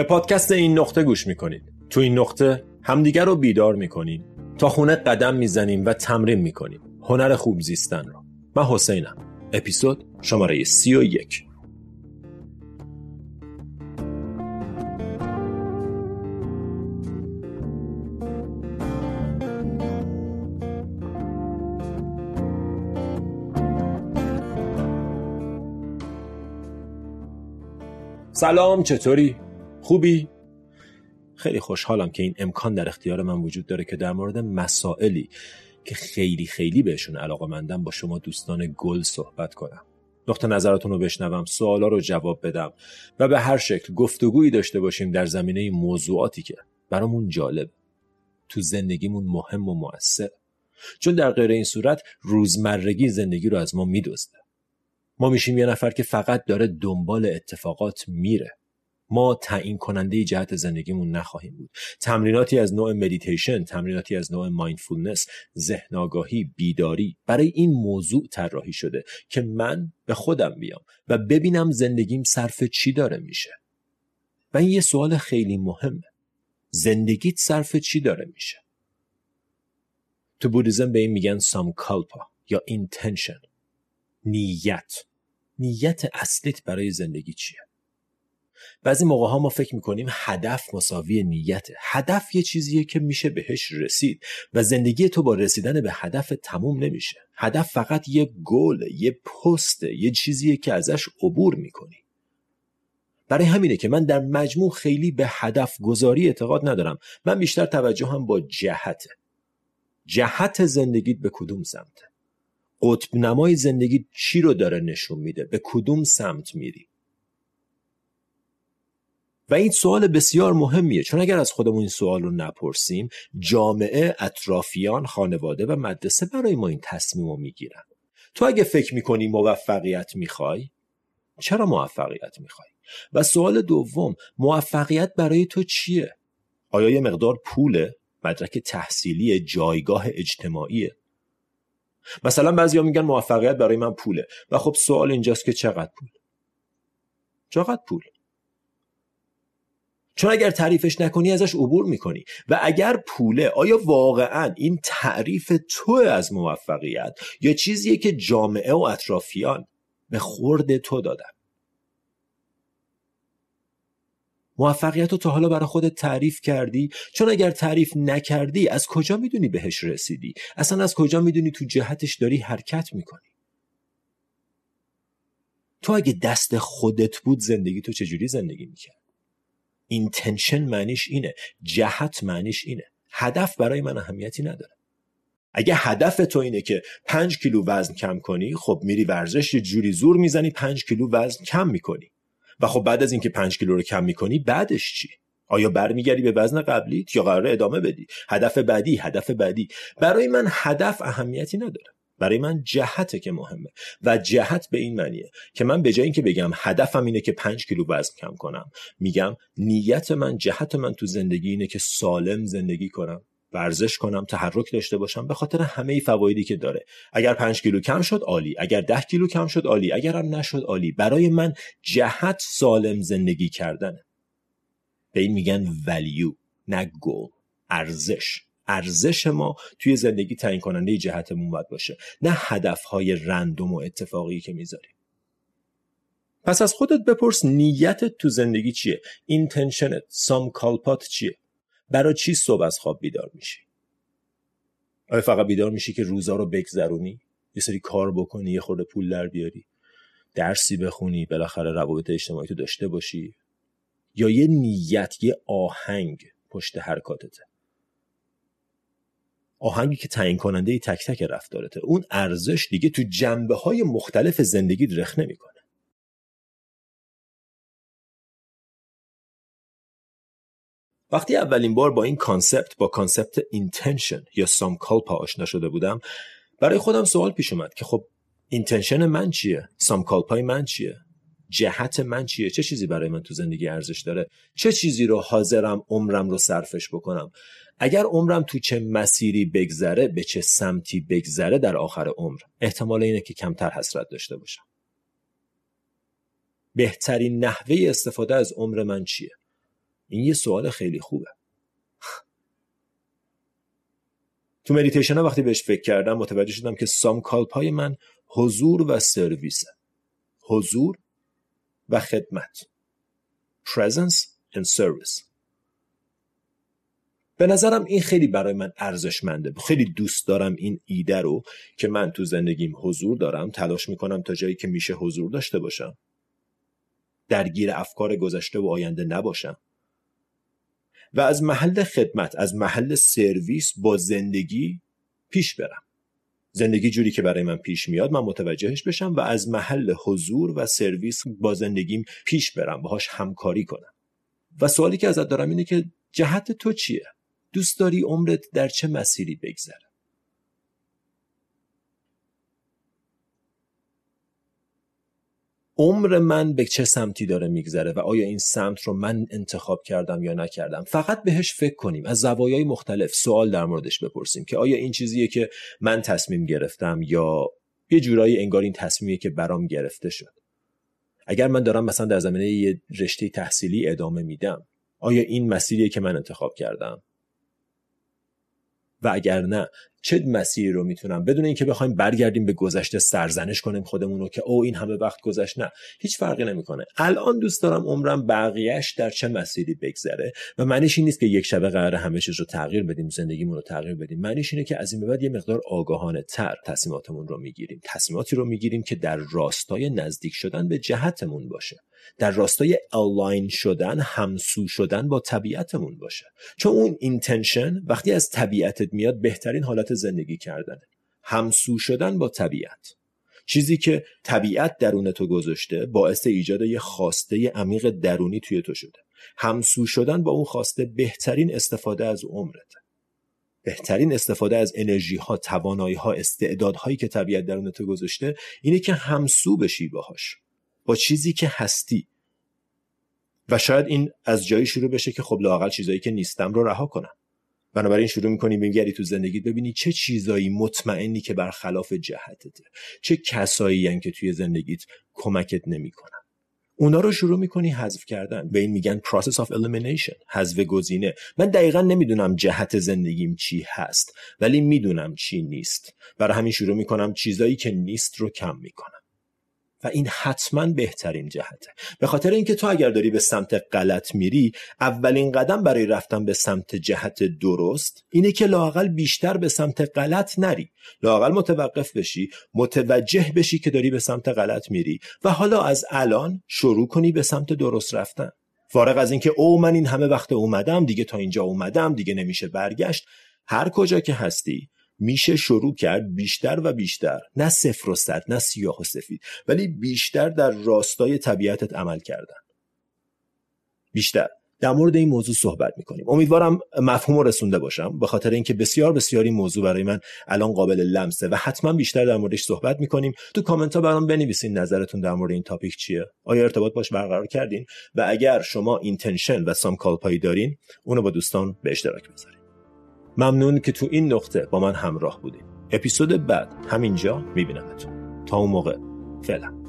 به پادکست این نقطه گوش می‌کنید. تو این نقطه همدیگر رو بیدار می‌کنیم. تا خونه قدم می‌زنیم و تمرین می‌کنیم. هنر خوب زیستن رو. من حسینم. اپیزود شماره سی و یک. سلام چطوری؟ خوبی؟ خیلی خوشحالم که این امکان در اختیار من وجود داره که در مورد مسائلی که خیلی خیلی بهشون علاقه مندم با شما دوستان گل صحبت کنم. نقطه نظراتون رو بشنوم سوالا رو جواب بدم و به هر شکل گفتگویی داشته باشیم در زمینه موضوعاتی که برامون جالب تو زندگیمون مهم و موثر چون در غیر این صورت روزمرگی زندگی رو از ما میدزده. ما میشیم یه نفر که فقط داره دنبال اتفاقات میره. ما تعیین کننده جهت زندگیمون نخواهیم بود. تمریناتی از نوع مدیتیشن تمریناتی از نوع mindfulness ذهن آگاهی بیداری برای این موضوع طراحی شده که من به خودم بیام و ببینم زندگیم صرف چی داره میشه. و این یه سوال خیلی مهمه. زندگیت صرف چی داره میشه؟ تو بودیزم به این میگن سامکالپا یا اینتنشن نیت. نیت اصلیت برای زندگی چیه؟ بعضی موقع ها ما فکر می‌کنیم هدف مساوی نیته. هدف یه چیزیه که میشه بهش رسید و زندگی تو با رسیدن به هدف تموم نمیشه. هدف فقط یه گل یه پسته یه چیزیه که ازش عبور می‌کنی. برای همینه که من در مجموع خیلی به هدف گذاری اعتقاد ندارم. من بیشتر توجه هم با جهته جهت زندگیت به کدوم سمته؟ قطب نمای زندگی چی رو داره نشون میده؟ به کدوم سمت میری؟ و این سوال بسیار مهمیه. چون اگر از خودمون این سوال رو نپرسیم جامعه اطرافیان خانواده و مدرسه برای ما این تصمیم رو می‌گیرن. تو اگه فکر می‌کنی موفقیت می‌خوای چرا موفقیت می‌خوای؟ و سوال دوم موفقیت برای تو چیه؟ آیا یه مقدار پوله؟ مدرک تحصیلی جایگاه اجتماعیه. مثلا بعضیا میگن موفقیت برای من پوله. و خب سوال اینجاست که چقدر پول؟ چقدر پول؟ چون اگر تعریفش نکنی ازش عبور می‌کنی. و اگر پوله آیا واقعا این تعریف تو از موفقیت یا چیزیه که جامعه و اطرافیان به خورد تو دادن؟ موفقیت رو تا حالا برای خودت تعریف کردی؟ چون اگر تعریف نکردی از کجا می‌دونی بهش رسیدی؟ اصلا از کجا می‌دونی تو جهتش داری حرکت می‌کنی؟ تو اگه دست خودت بود زندگی تو چجوری زندگی می‌کرد؟ اینتنشن معنیش اینه. جهت معنیش اینه. هدف برای من اهمیتی نداره. اگه هدف تو اینه که پنج کیلو وزن کم کنی خب میری ورزش جوری زور می‌زنی پنج کیلو وزن کم می‌کنی. و خب بعد از اینکه پنج کیلو رو کم می‌کنی بعدش چی؟ آیا برمیگردی به وزن قبلیت یا قرار ادامه بدی؟ هدف بعدی هدف بعدی. برای من هدف اهمیتی نداره. برای من جهته که مهمه. و جهت به این معنیه که من به جای اینکه بگم هدفم اینه که پنج کیلو وزن کم کنم میگم نیت من جهت من تو زندگی اینه که سالم زندگی کنم ورزش کنم تحرک داشته باشم به خاطر همه فوایدی که داره. اگر پنج کیلو کم شد عالی. اگر ده کیلو کم شد عالی. اگر هم نشد عالی. برای من جهت سالم زندگی کردنه. به این میگن ولیو نه گل ارزش. ارزش ما توی زندگی تعیین کننده جهتمون باید باشه نه هدفهای رندوم و اتفاقی که می‌ذاریم. پس از خودت بپرس نیتت تو زندگی چیه؟ اینتنشنت سام کالپات چیه؟ برای چی صبح از خواب بیدار میشی؟ آیا فقط بیدار میشی که روزا رو بگذرونی؟ یه سری کار بکنی یه خورده پول در بیاری؟ درسی بخونی بالاخره روابط اجتماعی تو داشته باشی؟ یا یه نیت یه آهنگ پشت حرکاتته آهنگی که تعیین کننده تک تک رفتارته. اون ارزش دیگه تو جنبه های مختلف زندگی رخ نمی‌کنه. وقتی اولین بار با این concept با concept intention یا sankalpa آشنا شده بودم برای خودم سوال پیش اومد که خب intention من چیه؟ sankalpa ی من چیه؟ جهت من چیه؟ چه چیزی برای من تو زندگی ارزش داره؟ چه چیزی رو حاضرم عمرم رو صرفش بکنم؟ اگر عمرم تو چه مسیری بگذره به چه سمتی بگذره در آخر عمر؟ احتمال اینه که کمتر حسرت داشته باشم. بهترین نحوه استفاده از عمر من چیه؟ این یه سوال خیلی خوبه. تو مدیتیشن ها وقتی بهش فکر کردم متوجه شدم که sankalpa های من حضور و سرویسه. حضور و خدمت. Presence and service. به نظرم این خیلی برای من ارزشمنده. خیلی دوست دارم این ایده رو که من تو زندگیم حضور دارم تلاش می‌کنم تا جایی که میشه حضور داشته باشم. درگیر افکار گذشته و آینده نباشم. و از محل خدمت از محل سرویس با زندگی پیش برم. زندگی جوری که برای من پیش میاد من متوجهش بشم و از محل حضور و سرویس با زندگیم پیش برم باهاش همکاری کنم. و سوالی که ازت دارم اینه که جهت تو چیه؟ دوست داری عمرت در چه مسیری بگذره؟ عمر من به چه سمتی داره میگذره و آیا این سمت رو من انتخاب کردم یا نکردم؟ فقط بهش فکر کنیم از زوایای مختلف سوال در موردش بپرسیم که آیا این چیزیه که من تصمیم گرفتم یا یه جورایی انگار این تصمیمیه که برام گرفته شد؟ اگر من دارم مثلا در زمینه یه رشته تحصیلی ادامه میدم آیا این مسیریه که من انتخاب کردم؟ و اگر نه چه مسیری رو می‌تونم؟ بدون اینکه بخوایم برگردیم به گذشته سرزنش کنیم خودمون رو که او این همه وقت گذشت نه. هیچ فرقی نمی‌کنه. الان دوست دارم عمرم بقیهش در چه مسیری بگذره؟ و معنیش این نیست که یک شبه قرار همه چیز رو تغییر بدیم زندگیمون رو تغییر بدیم. معنیش اینه که از این به بعد یه مقدار آگاهانه تر تصمیماتمون رو می‌گیریم. تصمیماتی رو می‌گیریم که در راستای نزدیک شدن به جهتمون باشه. در راستای الاین شدن همسو شدن با طبیعتمون باشه. چون اون اینتنشن وقتی از طبیعتت میاد بهترین حالت زندگی کردنه. همسو شدن با طبیعت. چیزی که طبیعت درون تو گذاشته باعث ایجاد یه خواسته عمیق درونی توی تو شده. همسو شدن با اون خواسته بهترین استفاده از عمرت بهترین استفاده از انرژی ها توانایی ها استعدادهایی که طبیعت درون تو گذاشته اینه که همسو بشی باهاش. با چیزی که هستی. و شاید این از جایی شروع بشه که خب لاقل چیزایی که نیستم رو رها کنم. بنابراین شروع می‌کنی بگردی تو زندگیت ببینی چه چیزایی مطمئنی که برخلاف جهتته. چه کسایی که توی زندگیت کمکت نمی‌کنن. اونا رو شروع می‌کنی حذف کردن. به این میگن process of elimination حذف گزینه. من دقیقا نمی‌دونم جهت زندگیم چی هست ولی می‌دونم چی نیست. برای همین شروع می‌کنم چیزایی که نیست رو کم می‌کنم. و این حتما بهترین جهته. به خاطر اینکه تو اگر داری به سمت غلط میری اولین قدم برای رفتن به سمت جهت درست اینه که لاقل بیشتر به سمت غلط نری. لاقل متوقف بشی متوجه بشی که داری به سمت غلط میری و حالا از الان شروع کنی به سمت درست رفتن. فارغ از اینکه او من این همه وقت اومدم دیگه تا اینجا اومدم دیگه نمیشه برگشت. هر کجا که هستی میشه شروع کرد بیشتر و بیشتر نه صفر و صد نه سیاه و سفید ولی بیشتر در راستای طبیعتت عمل کردن. بیشتر. در مورد این موضوع صحبت می‌کنیم. امیدوارم مفهوم رو رسونده باشم. به خاطر اینکه بسیار بسیار این موضوع برای من الان قابل لمسه و حتما بیشتر در موردش صحبت می‌کنیم. تو کامنت ها برام بنویسین نظرتون در مورد این topic چیه. آیا ارتباط باش برقرار کردین؟ و اگر شما intention و sankalpa یی دارین اونو با دوستان به اشتراک بذارین. ممنون که تو این نقطه با من همراه بودید اپیزود بعد همینجا میبینمتون. تا اون موقع فعلا.